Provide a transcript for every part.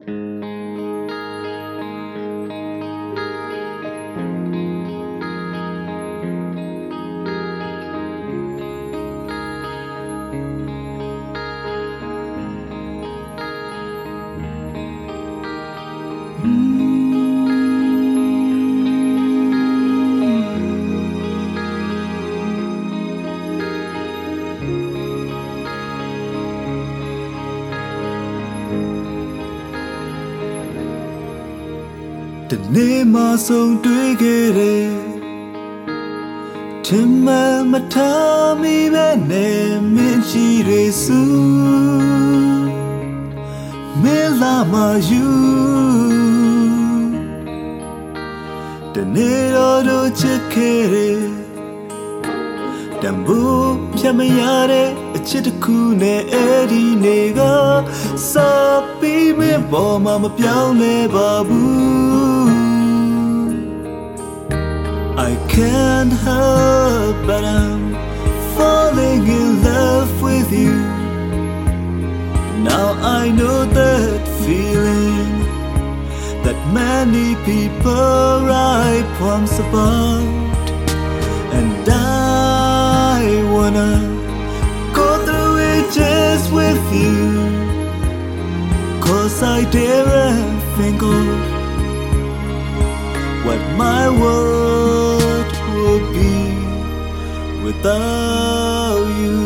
Mm-hmm. တနေ့မှဆုံးတွေ့ခဲ့တယ်ထင်မှမထားမိပဲနဲ့မင်းချီရေစုမင်းလာမယူတနေ့တော့တို့ချစ်ခဲ့တယ်တံဘူးပြမရတဲ့အချစ်တစ်ခုနဲ့အဲ့ဒီနေကစာ ပြီးမပေါ်မှာမပြောင်းလဲပါဘူး I can't help but I'm falling in love with you Now I know that feeling that many people write poems about And I wanna go through it just with you Cause I daren't think of what my world would be without you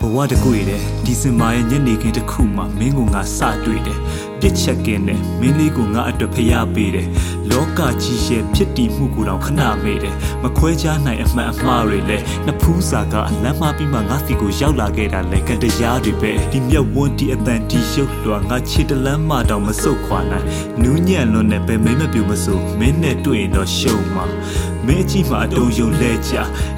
ဘဝတကူရတဲ့ဒီစင်မာရဲ့ညနေခင်းတစ်ခုမှမင်းကိုငါစတွေ့တယ်ပြစ်ချက်ကင်းတယ်မင်းလေးကိုငါအတွက်ဖျားပေးတယ် လောကကြီးရဲ့ဖြစ်တည်မှုကိုတော့ခဏမေ့တယ်မခွဲခြားနိုင်အမှန်အမှားတွေလဲနှစ်ဖူးစာကအလမ်းမပြီးမှငါစီကိုရောက်လာခဲ့တာလဲကတရားတွေပဲဒီမြက်ဝန်းဒီအတန်ဒီရုပ်လွှာငါခြေတလန်းမှတော့မဆုတ်ခွာနိုင်နူးညံ့လွန်းနဲ့ပဲမိမပြူမစိုးမင်းနဲ့တွေ့ရင်တော့ရှုံမှာ မင်းအကြည့်မှအတုံယုံလဲကြ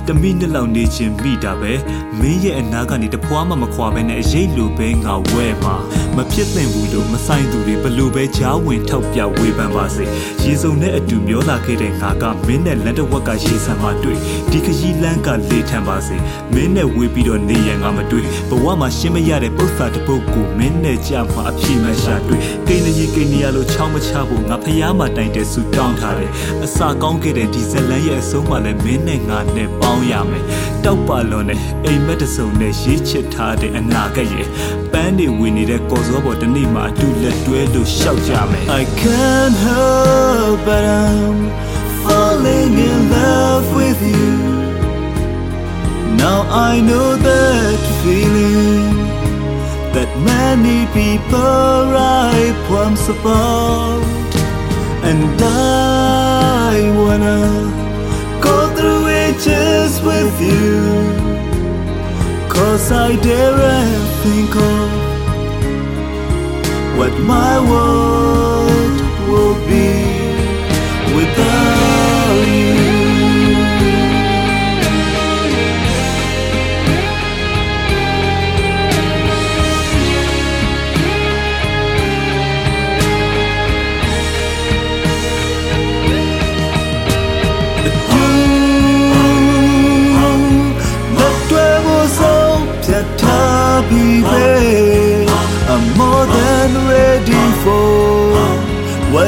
တမိနှစ်လောက်နေချင်းမိတာပဲမင်းရဲ့အနာကနေတဖွာမှမခွာပဲနဲ့အရေးလိုပဲငါဝဲမှာမဖြစ်သင့်ဘူးလို့မဆိုင်သူတွေဘလို့ပဲကြားဝင်ထောက်ပြဝေဖန်ပါစေရေစုံနဲ့အတူမျောလာခဲ့တဲ့ငါကမင်းနဲ့လက်တဝက်ကရေဆံမှတွေ့ဒီခကြီးလန်းကလေထန်ပါစေမင်းနဲ့ဝေးပြီးတော့နေရန်ငါမတွေ့ဘဝမှာရှင်းမရတဲ့ပု္ပ္ပာတစ်ပုဒ်ကိုမင်းနဲ့ကြမှာအပြည့်မရှာတွေ့ကိန်းကြီးကိန်းကြီးရလို့ချောင်းမချဖို့ငါဖျားမှတိုင်တဲ့ဆူတောင်းထားတယ်အစာကောင်းခဲ့တဲ့ဒီဇလန်ရဲ့အဆုံးမှလည်းမင်းနဲ့ငါနဲ့ပေါင်းရမယ်တောက်ပါလွန်နဲ့အိမ်မက်တစုံနဲ့ရေးချစ်ထားတဲ့အနာဂတ်ရဲ့ပန်းတွေဝင်နေတဲ့ကော်စောပေါ်တနေ့မှအတူလက်တွဲလို့ရှောက်ကြမယ် I can't help but I'm falling in love with you Now I know that feeling that many people write poems about and I wanna go through it with you. Cause I daren't think of what my world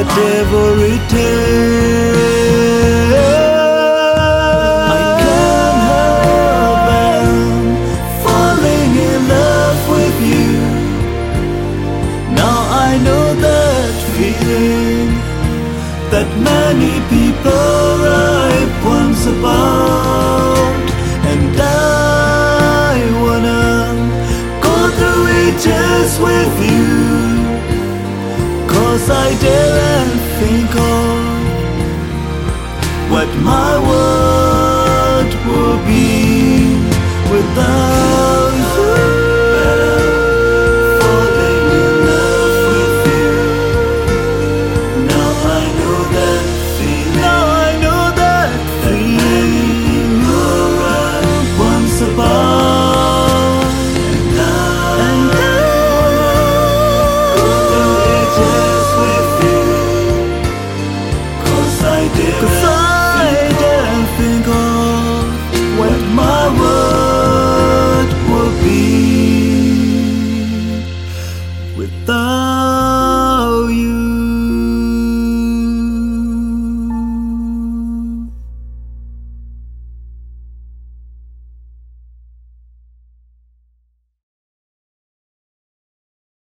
whatever it. I can't help but falling in love with you. Now I know that feeling that many people write poems about, and I wanna go through it just with you. Cause I think of what my world would be without